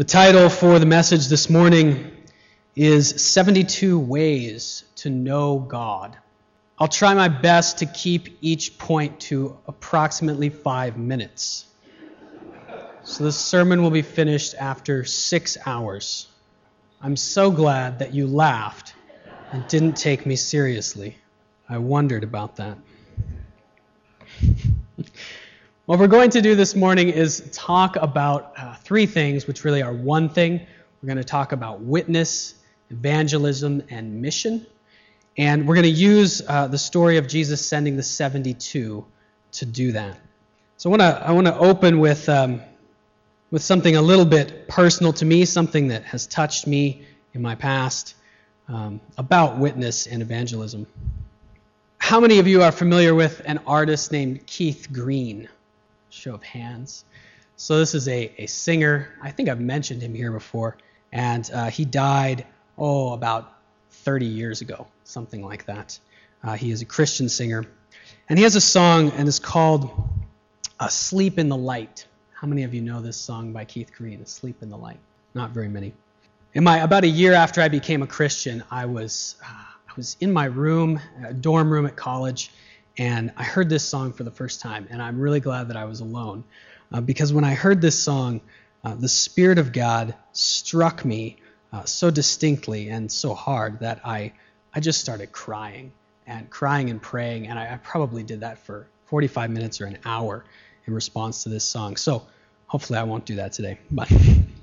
The title for the message this morning is 72 Ways to Know God. I'll try my best to keep each point to approximately five minutes. So this sermon will be finished after six hours. I'm so glad that you laughed and didn't take me seriously. I wondered about that. What we're going to do this morning is talk about uh, three things, which really are one thing. We're going to talk about witness, evangelism, and mission. And we're going to use uh, the story of Jesus sending the 72 to do that. So I want to I want to open with um, with something a little bit personal to me, something that has touched me in my past um, about witness and evangelism. How many of you are familiar with an artist named Keith Green? Show of hands. So this is a, a singer. I think I've mentioned him here before. And uh, he died, oh, about 30 years ago, something like that. Uh, he is a Christian singer. And he has a song, and it's called Asleep in the Light. How many of you know this song by Keith Green, Asleep in the Light? Not very many. In my, about a year after I became a Christian, I was, uh, I was in my room, a dorm room at college, and I heard this song for the first time, and I'm really glad that I was alone. Uh, because when I heard this song, uh, the Spirit of God struck me uh, so distinctly and so hard that I, I just started crying and crying and praying, and I, I probably did that for 45 minutes or an hour in response to this song. So hopefully I won't do that today, but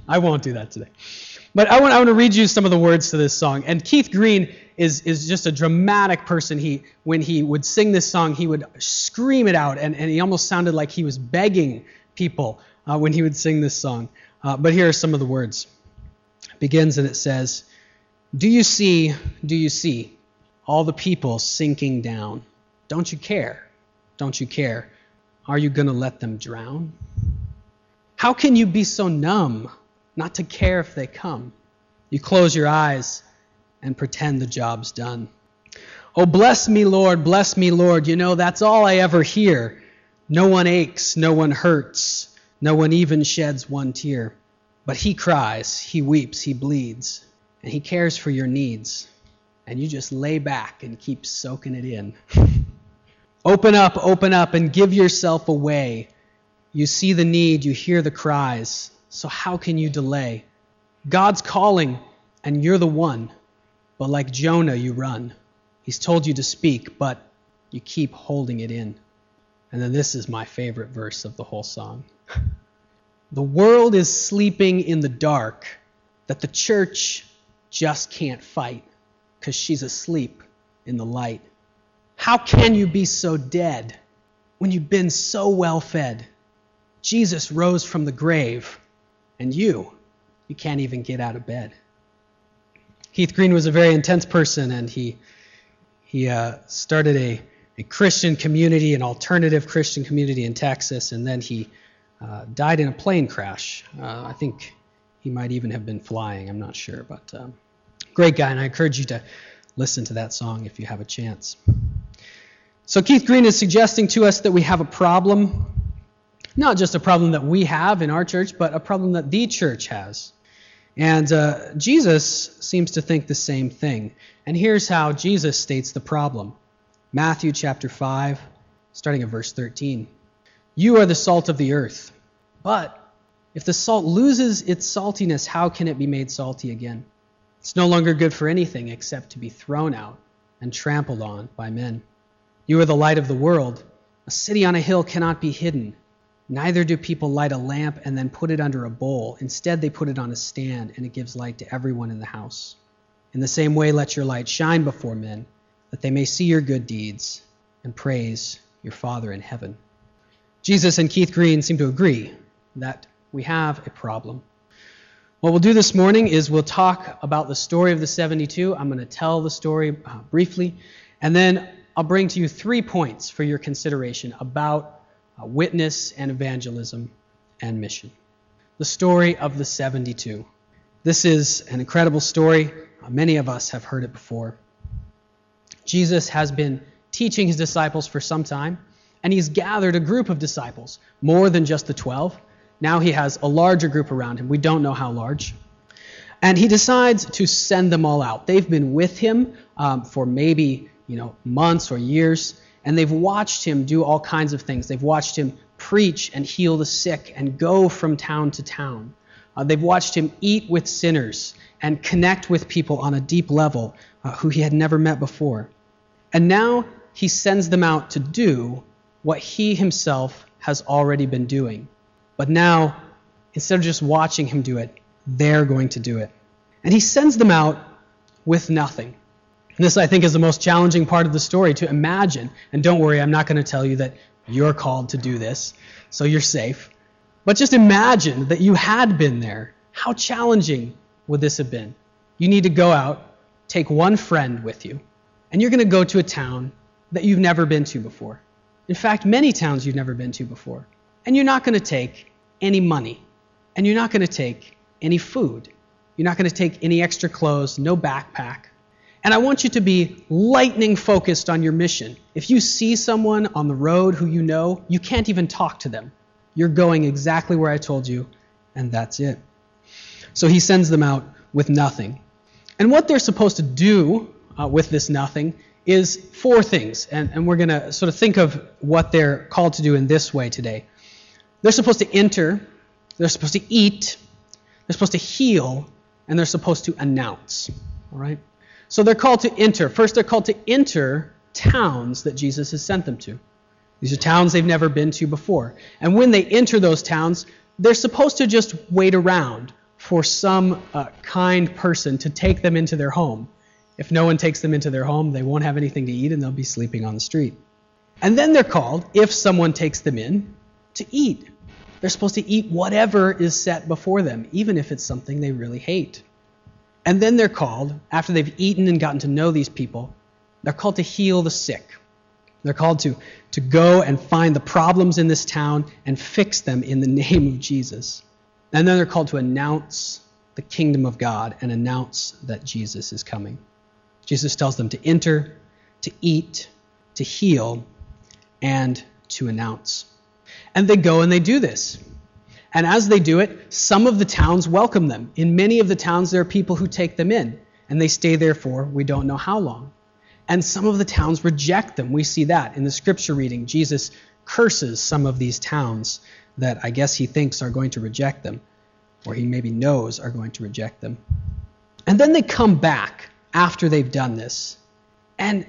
I won't do that today. But I want, I want to read you some of the words to this song. And Keith Green is, is just a dramatic person. He, when he would sing this song, he would scream it out, and, and he almost sounded like he was begging people uh, when he would sing this song. Uh, but here are some of the words. It begins and it says, Do you see, do you see all the people sinking down? Don't you care? Don't you care? Are you going to let them drown? How can you be so numb not to care if they come? You close your eyes and pretend the job's done. Oh, bless me, Lord, bless me, Lord. You know, that's all I ever hear. No one aches, no one hurts, no one even sheds one tear. But He cries, He weeps, He bleeds, and He cares for your needs. And you just lay back and keep soaking it in. open up, open up, and give yourself away. You see the need, you hear the cries. So how can you delay? God's calling, and you're the one. But like Jonah, you run. He's told you to speak, but you keep holding it in. And then this is my favorite verse of the whole song. the world is sleeping in the dark that the church just can't fight because she's asleep in the light. How can you be so dead when you've been so well fed? Jesus rose from the grave, and you, you can't even get out of bed. Keith Green was a very intense person, and he he uh, started a, a Christian community, an alternative Christian community in Texas, and then he uh, died in a plane crash. Uh, I think he might even have been flying. I'm not sure, but um, great guy, and I encourage you to listen to that song if you have a chance. So Keith Green is suggesting to us that we have a problem, not just a problem that we have in our church, but a problem that the church has. And uh, Jesus seems to think the same thing. And here's how Jesus states the problem Matthew chapter 5, starting at verse 13. You are the salt of the earth. But if the salt loses its saltiness, how can it be made salty again? It's no longer good for anything except to be thrown out and trampled on by men. You are the light of the world. A city on a hill cannot be hidden. Neither do people light a lamp and then put it under a bowl. Instead, they put it on a stand, and it gives light to everyone in the house. In the same way, let your light shine before men, that they may see your good deeds and praise your Father in heaven. Jesus and Keith Green seem to agree that we have a problem. What we'll do this morning is we'll talk about the story of the 72. I'm going to tell the story uh, briefly, and then I'll bring to you three points for your consideration about witness and evangelism and mission. The story of the 72. This is an incredible story. Many of us have heard it before. Jesus has been teaching his disciples for some time, and he's gathered a group of disciples, more than just the 12. Now he has a larger group around him. We don't know how large. And he decides to send them all out. They've been with him um, for maybe you know months or years, and they've watched him do all kinds of things. They've watched him preach and heal the sick and go from town to town. Uh, they've watched him eat with sinners and connect with people on a deep level uh, who he had never met before. And now he sends them out to do what he himself has already been doing. But now, instead of just watching him do it, they're going to do it. And he sends them out with nothing. And this, I think, is the most challenging part of the story to imagine. And don't worry, I'm not going to tell you that you're called to do this, so you're safe. But just imagine that you had been there. How challenging would this have been? You need to go out, take one friend with you, and you're going to go to a town that you've never been to before. In fact, many towns you've never been to before. And you're not going to take any money, and you're not going to take any food. You're not going to take any extra clothes, no backpack. And I want you to be lightning focused on your mission. If you see someone on the road who you know, you can't even talk to them. You're going exactly where I told you, and that's it. So he sends them out with nothing. And what they're supposed to do uh, with this nothing is four things. And, and we're going to sort of think of what they're called to do in this way today. They're supposed to enter, they're supposed to eat, they're supposed to heal, and they're supposed to announce. All right? So they're called to enter. First, they're called to enter towns that Jesus has sent them to. These are towns they've never been to before. And when they enter those towns, they're supposed to just wait around for some uh, kind person to take them into their home. If no one takes them into their home, they won't have anything to eat and they'll be sleeping on the street. And then they're called, if someone takes them in, to eat. They're supposed to eat whatever is set before them, even if it's something they really hate. And then they're called, after they've eaten and gotten to know these people, they're called to heal the sick. They're called to, to go and find the problems in this town and fix them in the name of Jesus. And then they're called to announce the kingdom of God and announce that Jesus is coming. Jesus tells them to enter, to eat, to heal, and to announce. And they go and they do this. And as they do it, some of the towns welcome them. In many of the towns, there are people who take them in, and they stay there for we don't know how long. And some of the towns reject them. We see that in the scripture reading. Jesus curses some of these towns that I guess he thinks are going to reject them, or he maybe knows are going to reject them. And then they come back after they've done this, and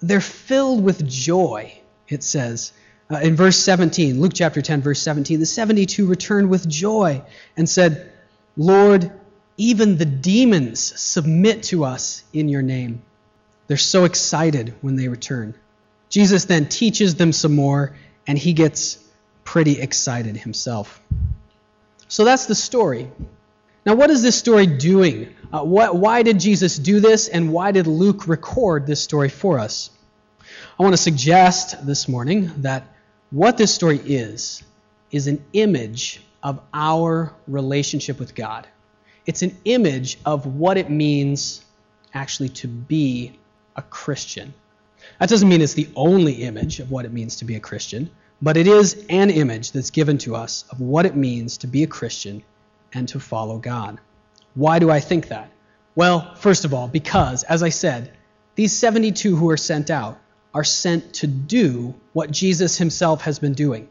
they're filled with joy, it says. Uh, in verse 17, Luke chapter 10, verse 17, the 72 returned with joy and said, Lord, even the demons submit to us in your name. They're so excited when they return. Jesus then teaches them some more, and he gets pretty excited himself. So that's the story. Now, what is this story doing? Uh, what, why did Jesus do this, and why did Luke record this story for us? I want to suggest this morning that what this story is, is an image of our relationship with God. It's an image of what it means actually to be a Christian. That doesn't mean it's the only image of what it means to be a Christian, but it is an image that's given to us of what it means to be a Christian and to follow God. Why do I think that? Well, first of all, because, as I said, these 72 who are sent out are sent to do what Jesus himself has been doing.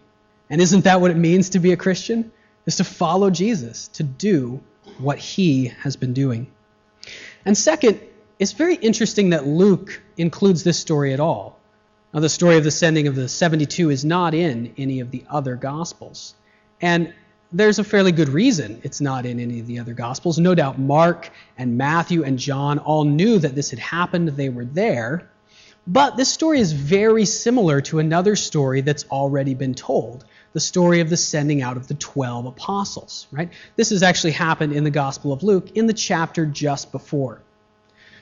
And isn't that what it means to be a Christian? Is to follow Jesus, to do what he has been doing. And second, it's very interesting that Luke includes this story at all. Now, the story of the sending of the 72 is not in any of the other Gospels. And there's a fairly good reason it's not in any of the other Gospels. No doubt Mark and Matthew and John all knew that this had happened, they were there. But this story is very similar to another story that's already been told the story of the sending out of the 12 apostles, right? This has actually happened in the Gospel of Luke in the chapter just before.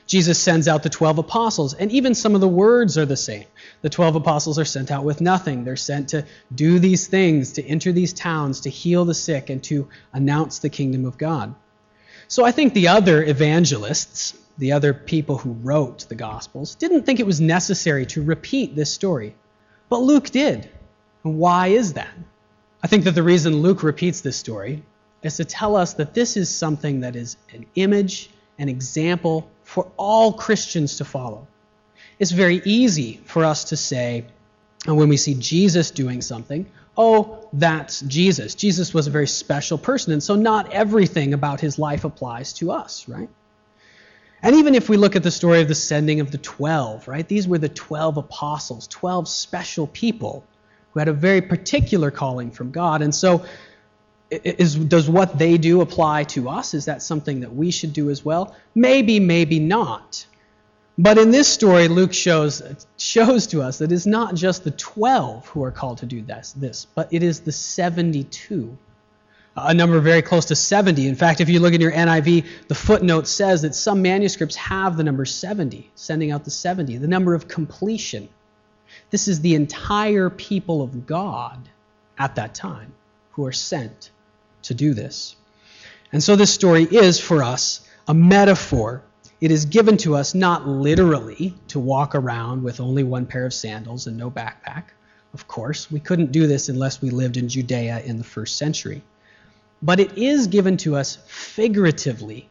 Jesus sends out the 12 apostles, and even some of the words are the same. The 12 apostles are sent out with nothing. They're sent to do these things, to enter these towns, to heal the sick, and to announce the kingdom of God. So I think the other evangelists, the other people who wrote the Gospels, didn't think it was necessary to repeat this story. But Luke did. And why is that? I think that the reason Luke repeats this story is to tell us that this is something that is an image, an example for all Christians to follow. It's very easy for us to say, uh, when we see Jesus doing something, oh, that's Jesus. Jesus was a very special person, and so not everything about his life applies to us, right? And even if we look at the story of the sending of the 12, right? These were the 12 apostles, 12 special people who had a very particular calling from God. And so, is, does what they do apply to us? Is that something that we should do as well? Maybe, maybe not. But in this story, Luke shows, shows to us that it's not just the 12 who are called to do this, this, but it is the 72. A number very close to 70. In fact, if you look in your NIV, the footnote says that some manuscripts have the number 70, sending out the 70, the number of completion. This is the entire people of God at that time who are sent to do this. And so this story is for us a metaphor it is given to us not literally to walk around with only one pair of sandals and no backpack. Of course, we couldn't do this unless we lived in Judea in the first century. But it is given to us figuratively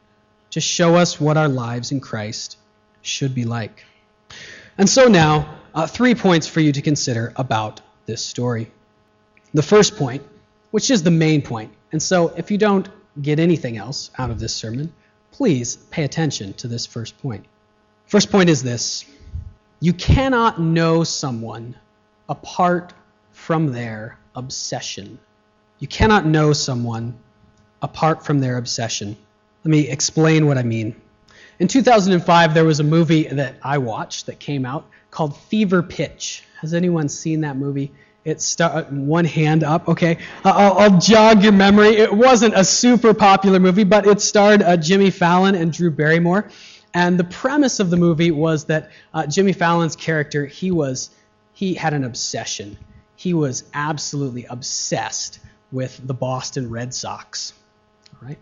to show us what our lives in Christ should be like. And so now, uh, three points for you to consider about this story. The first point, which is the main point, and so if you don't get anything else out of this sermon, please pay attention to this first point. First point is this you cannot know someone apart from their obsession. You cannot know someone apart from their obsession. Let me explain what I mean. In 2005, there was a movie that I watched that came out called Fever Pitch. Has anyone seen that movie? It start one hand up. Okay, I'll, I'll, jog your memory. It wasn't a super popular movie, but it starred uh, Jimmy Fallon and Drew Barrymore. And the premise of the movie was that uh, Jimmy Fallon's character he was he had an obsession. He was absolutely obsessed with the Boston Red Sox. All right,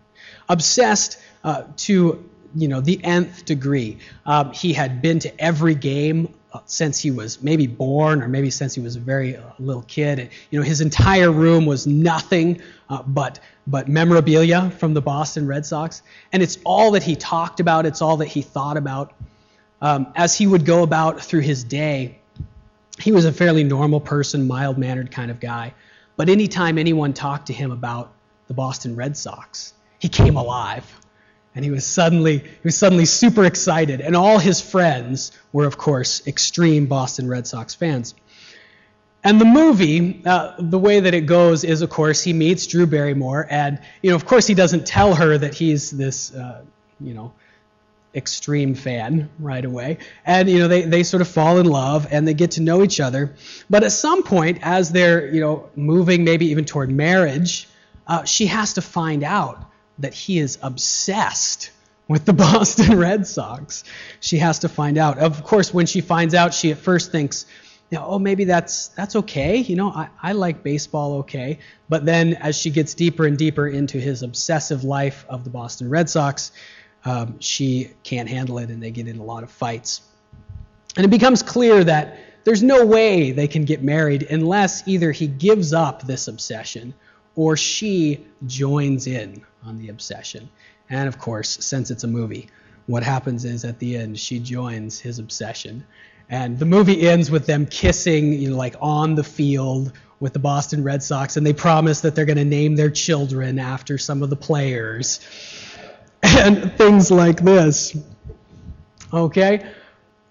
obsessed uh, to you know the nth degree. Um, he had been to every game uh, since he was maybe born or maybe since he was a very uh, little kid. And, you know, his entire room was nothing uh, but but memorabilia from the Boston Red Sox, and it's all that he talked about. It's all that he thought about. Um, as he would go about through his day, he was a fairly normal person, mild mannered kind of guy. But anytime anyone talked to him about the Boston Red Sox, he came alive. And he was suddenly he was suddenly super excited. And all his friends were of course extreme boston red sox fans. And the movie uh, the way that it goes is of course he meets drew barrymore. And you know of course he doesn't tell her that he's this uh, you know extreme fan right away and you know they, they sort of fall in love and they get to know each other but at some point as they're you know moving maybe even toward marriage uh, she has to find out that he is obsessed with the Boston Red Sox. She has to find out. Of course, when she finds out, she at first thinks, you know, oh, maybe that's that's okay. You know, I, I like baseball okay. But then as she gets deeper and deeper into his obsessive life of the Boston Red Sox, um, she can't handle it and they get in a lot of fights. And it becomes clear that there's no way they can get married unless either he gives up this obsession or she joins in on the obsession. And of course, since it's a movie, what happens is at the end she joins his obsession. And the movie ends with them kissing, you know, like on the field with the Boston Red Sox, and they promise that they're going to name their children after some of the players. And things like this. Okay?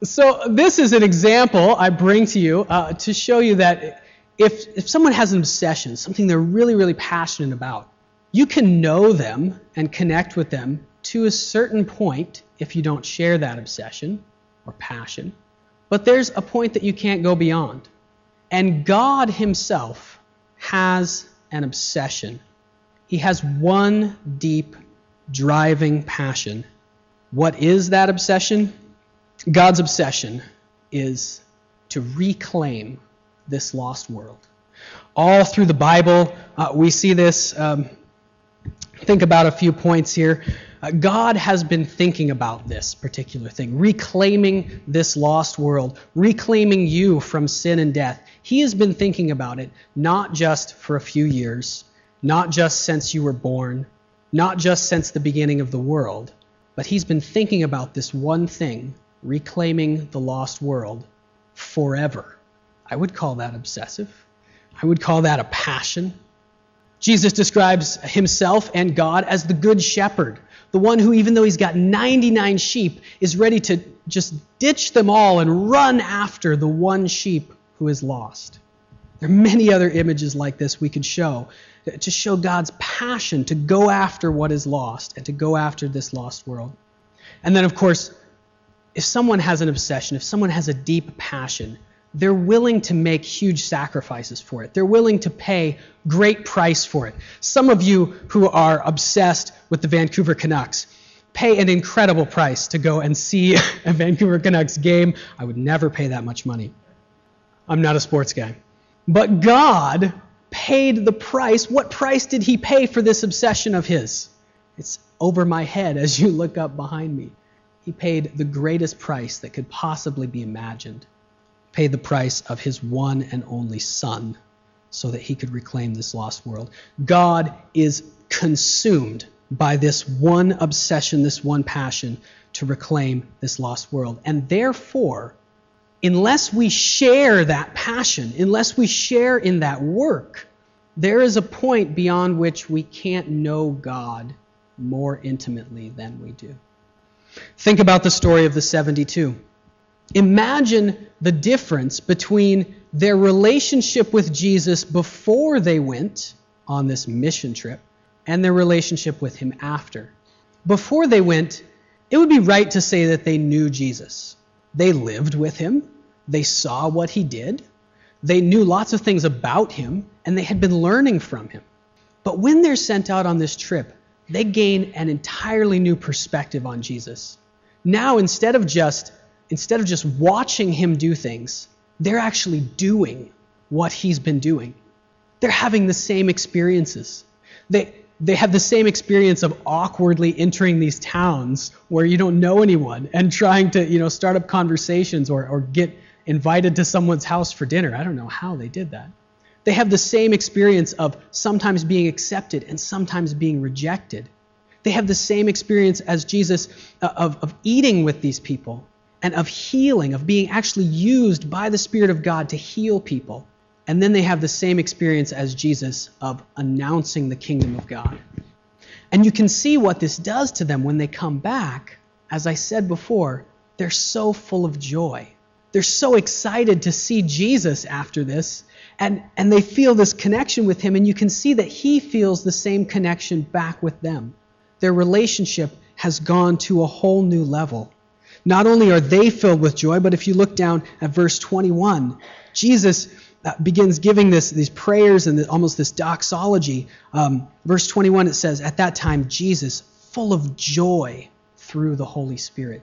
So, this is an example I bring to you uh, to show you that if, if someone has an obsession, something they're really, really passionate about, you can know them and connect with them to a certain point if you don't share that obsession or passion. But there's a point that you can't go beyond. And God Himself has an obsession. He has one deep, driving passion. What is that obsession? God's obsession is to reclaim this lost world. All through the Bible, uh, we see this. Um, think about a few points here. Uh, God has been thinking about this particular thing, reclaiming this lost world, reclaiming you from sin and death. He has been thinking about it not just for a few years, not just since you were born, not just since the beginning of the world, but He's been thinking about this one thing, reclaiming the lost world, forever. I would call that obsessive. I would call that a passion. Jesus describes himself and God as the good shepherd the one who, even though he's got 99 sheep, is ready to just ditch them all and run after the one sheep who is lost. There are many other images like this we could show to show God's passion to go after what is lost and to go after this lost world. And then, of course, if someone has an obsession, if someone has a deep passion, they're willing to make huge sacrifices for it. They're willing to pay great price for it. Some of you who are obsessed with the Vancouver Canucks pay an incredible price to go and see a Vancouver Canucks game. I would never pay that much money. I'm not a sports guy. But God paid the price. What price did he pay for this obsession of his? It's over my head as you look up behind me. He paid the greatest price that could possibly be imagined paid the price of his one and only Son so that he could reclaim this lost world. God is consumed by this one obsession, this one passion to reclaim this lost world. And therefore, unless we share that passion, unless we share in that work, there is a point beyond which we can't know God more intimately than we do. Think about the story of the 72. Imagine the difference between their relationship with Jesus before they went on this mission trip and their relationship with him after. Before they went, it would be right to say that they knew Jesus. They lived with him, they saw what he did, they knew lots of things about him, and they had been learning from him. But when they're sent out on this trip, they gain an entirely new perspective on Jesus. Now, instead of just instead of just watching him do things, they're actually doing what he's been doing. They're having the same experiences. They, they have the same experience of awkwardly entering these towns where you don't know anyone and trying to you know, start up conversations or, or get invited to someone's house for dinner. I don't know how they did that. They have the same experience of sometimes being accepted and sometimes being rejected. They have the same experience as Jesus uh, of, of eating with these people and of healing, of being actually used by the Spirit of God to heal people. And then they have the same experience as Jesus of announcing the kingdom of God. And you can see what this does to them when they come back. As I said before, they're so full of joy. They're so excited to see Jesus after this, and, and they feel this connection with him, and you can see that he feels the same connection back with them. Their relationship has gone to a whole new level. Not only are they filled with joy, but if you look down at verse 21, Jesus uh, begins giving this, these prayers and almost this doxology. Um, verse 21, it says, At that time, Jesus, full of joy through the Holy Spirit.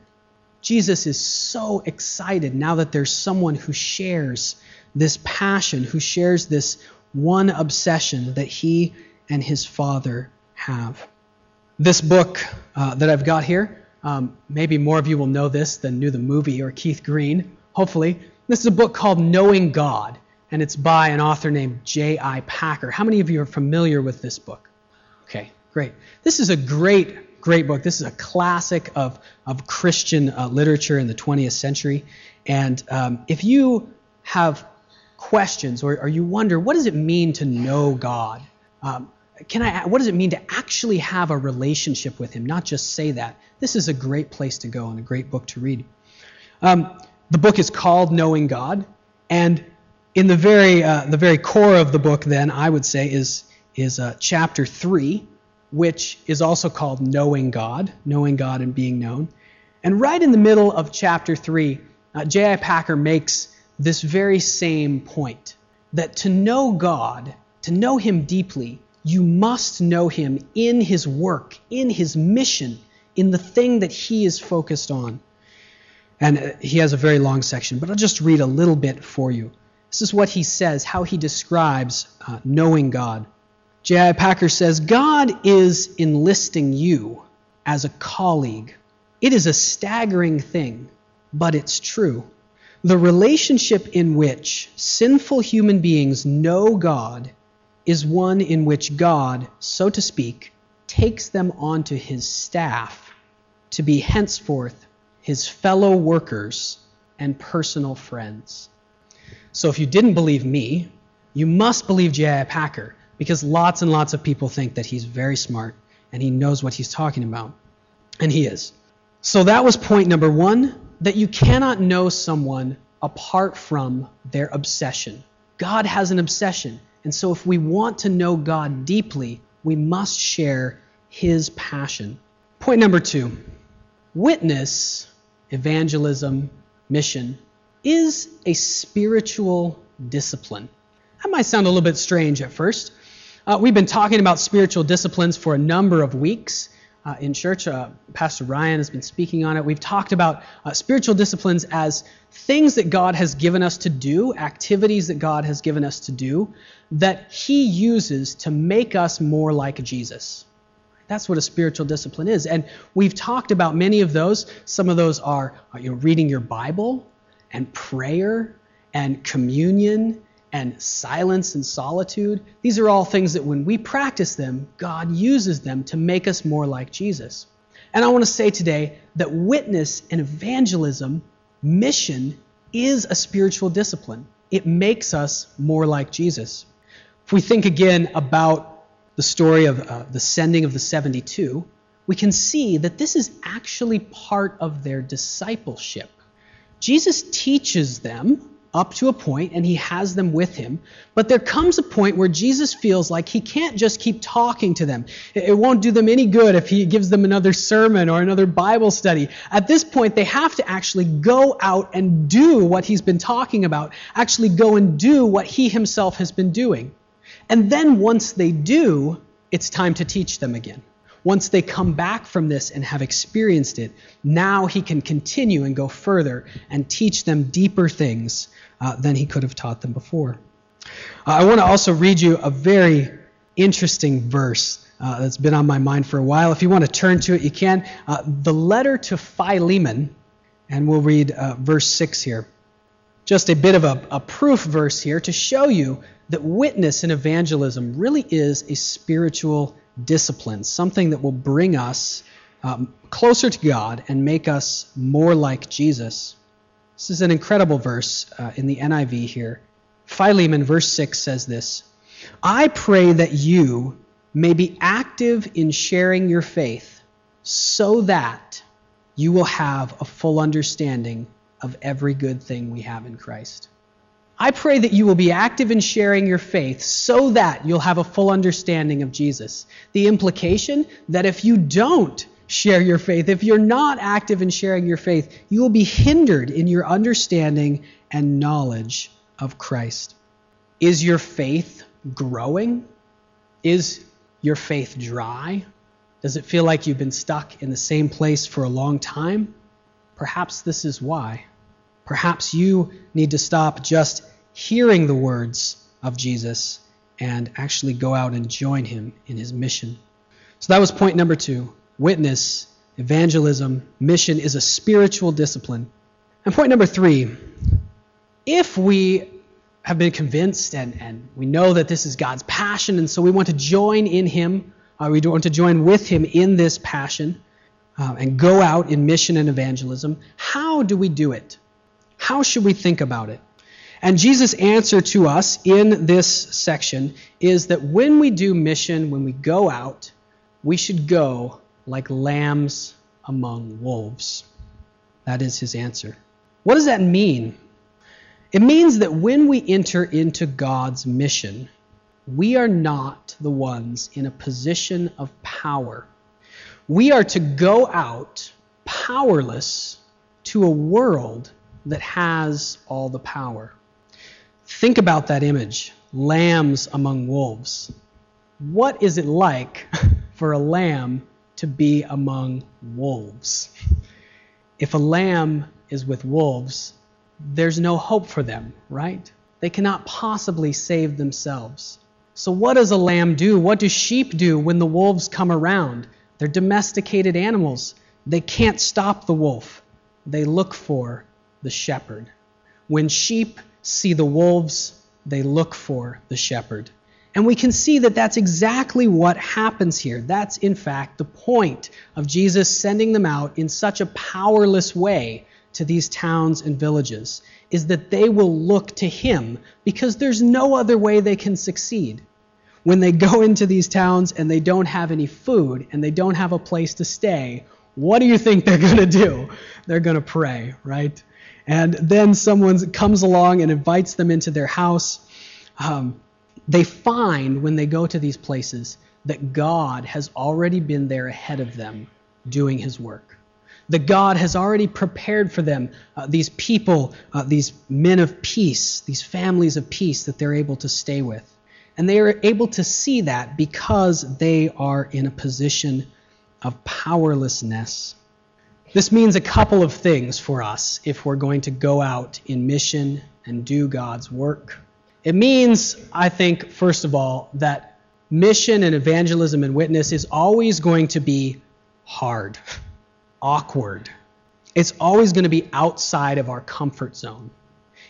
Jesus is so excited now that there's someone who shares this passion, who shares this one obsession that he and his Father have. This book uh, that I've got here, um, maybe more of you will know this than knew the movie or Keith Green, hopefully. This is a book called Knowing God, and it's by an author named J.I. Packer. How many of you are familiar with this book? Okay, great. This is a great, great book. This is a classic of, of Christian uh, literature in the 20th century. And um, if you have questions or, or, you wonder, what does it mean to know God? Um, can I, what does it mean to actually have a relationship with Him, not just say that? this is a great place to go and a great book to read. Um, the book is called Knowing God, and in the very uh, the very core of the book, then I would say is is uh, chapter three, which is also called Knowing God, knowing God and being known. And right in the middle of chapter three, uh, J.I. Packer makes this very same point that to know God, to know Him deeply, you must know Him in His work, in His mission, in the thing that he is focused on. And uh, he has a very long section, but I'll just read a little bit for you. This is what he says, how he describes uh, knowing God. J.I. Packer says God is enlisting you as a colleague. It is a staggering thing, but it's true. The relationship in which sinful human beings know God is one in which God, so to speak, takes them onto his staff to be henceforth his fellow workers and personal friends. So if you didn't believe me, you must believe J.I. Packer because lots and lots of people think that he's very smart and he knows what he's talking about. And he is. So that was point number one that you cannot know someone apart from their obsession. God has an obsession. And so if we want to know God deeply, we must share his passion. Point number two witness, evangelism, mission is a spiritual discipline. That might sound a little bit strange at first, uh, we've been talking about spiritual disciplines for a number of weeks uh, in church. Uh, Pastor Ryan has been speaking on it. We've talked about uh, spiritual disciplines as things that God has given us to do, activities that God has given us to do, that He uses to make us more like Jesus. That's what a spiritual discipline is. And we've talked about many of those. Some of those are you know, reading your Bible and prayer and communion and silence and solitude. These are all things that when we practice them, God uses them to make us more like Jesus. And I want to say today that witness and evangelism, mission, is a spiritual discipline. It makes us more like Jesus. If we think again about the story of uh, the sending of the 72, we can see that this is actually part of their discipleship. Jesus teaches them up to a point and he has them with him. But there comes a point where Jesus feels like he can't just keep talking to them. It won't do them any good if he gives them another sermon or another Bible study. At this point, they have to actually go out and do what he's been talking about, actually go and do what he himself has been doing. And then once they do, it's time to teach them again. Once they come back from this and have experienced it, now he can continue and go further and teach them deeper things uh, than he could have taught them before. Uh, I want to also read you a very interesting verse uh, that's been on my mind for a while. If you want to turn to it, you can. Uh, the letter to Philemon, and we'll read uh, verse 6 here. Just a bit of a, a proof verse here to show you that witness and evangelism really is a spiritual discipline, something that will bring us um, closer to God and make us more like Jesus. This is an incredible verse uh, in the NIV here. Philemon, verse 6 says this I pray that you may be active in sharing your faith so that you will have a full understanding of every good thing we have in Christ. I pray that you will be active in sharing your faith so that you'll have a full understanding of Jesus. The implication that if you don't share your faith, if you're not active in sharing your faith, you will be hindered in your understanding and knowledge of Christ. Is your faith growing? Is your faith dry? Does it feel like you've been stuck in the same place for a long time? Perhaps this is why. Perhaps you need to stop just hearing the words of Jesus and actually go out and join him in his mission. So that was point number two witness, evangelism, mission is a spiritual discipline. And point number three if we have been convinced and, and we know that this is God's passion, and so we want to join in Him, uh, we want to join with Him in this passion uh, and go out in mission and evangelism, how do we do it? How should we think about it? And Jesus' answer to us in this section is that when we do mission, when we go out, we should go like lambs among wolves. That is his answer. What does that mean? It means that when we enter into God's mission, we are not the ones in a position of power. We are to go out powerless to a world that has all the power. Think about that image lambs among wolves. What is it like for a lamb to be among wolves. If a lamb is with wolves, there's no hope for them, right? They cannot possibly save themselves. So, what does a lamb do? What do sheep do when the wolves come around? They're domesticated animals. They can't stop the wolf, they look for the shepherd. When sheep see the wolves, they look for the shepherd. And we can see that that's exactly what happens here. That's, in fact, the point of Jesus sending them out in such a powerless way to these towns and villages, is that they will look to Him because there's no other way they can succeed. When they go into these towns and they don't have any food and they don't have a place to stay, what do you think they're going to do? They're going to pray, right? And then someone comes along and invites them into their house. Um, they find when they go to these places that God has already been there ahead of them doing his work. That God has already prepared for them uh, these people, uh, these men of peace, these families of peace that they're able to stay with. And they are able to see that because they are in a position of powerlessness. This means a couple of things for us if we're going to go out in mission and do God's work. It means, I think, first of all, that mission and evangelism and witness is always going to be hard, awkward. It's always going to be outside of our comfort zone.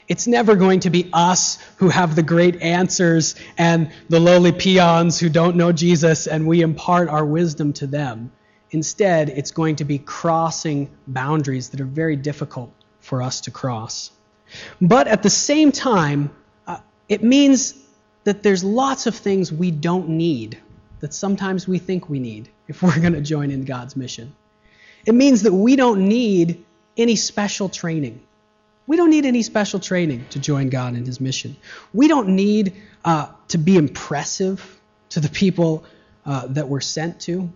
It's never going to be us who have the great answers and the lowly peons who don't know Jesus and we impart our wisdom to them. Instead, it's going to be crossing boundaries that are very difficult for us to cross. But at the same time, it means that there's lots of things we don't need that sometimes we think we need if we're going to join in God's mission. It means that we don't need any special training. We don't need any special training to join God in His mission. We don't need uh, to be impressive to the people uh, that we're sent to.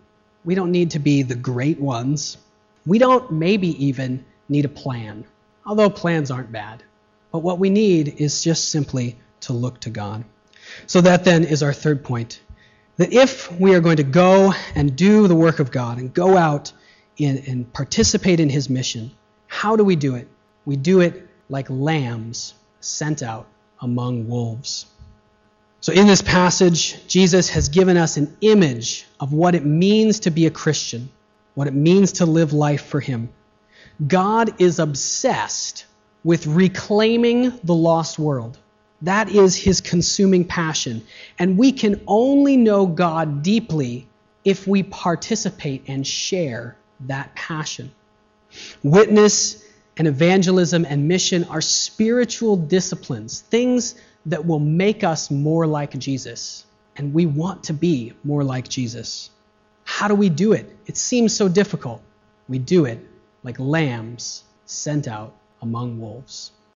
We don't need to be the great ones. We don't maybe even need a plan, although plans aren't bad. But what we need is just simply to look to God. So that then is our third point. That if we are going to go and do the work of God and go out in, and participate in his mission, how do we do it? We do it like lambs sent out among wolves. So, in this passage, Jesus has given us an image of what it means to be a Christian, what it means to live life for Him. God is obsessed with reclaiming the lost world. That is his consuming passion. And we can only know God deeply if we participate and share that passion. Witness and evangelism and mission are spiritual disciplines, things that will make us more like Jesus. And we want to be more like Jesus. How do we do it? It seems so difficult. We do it like lambs sent out among wolves.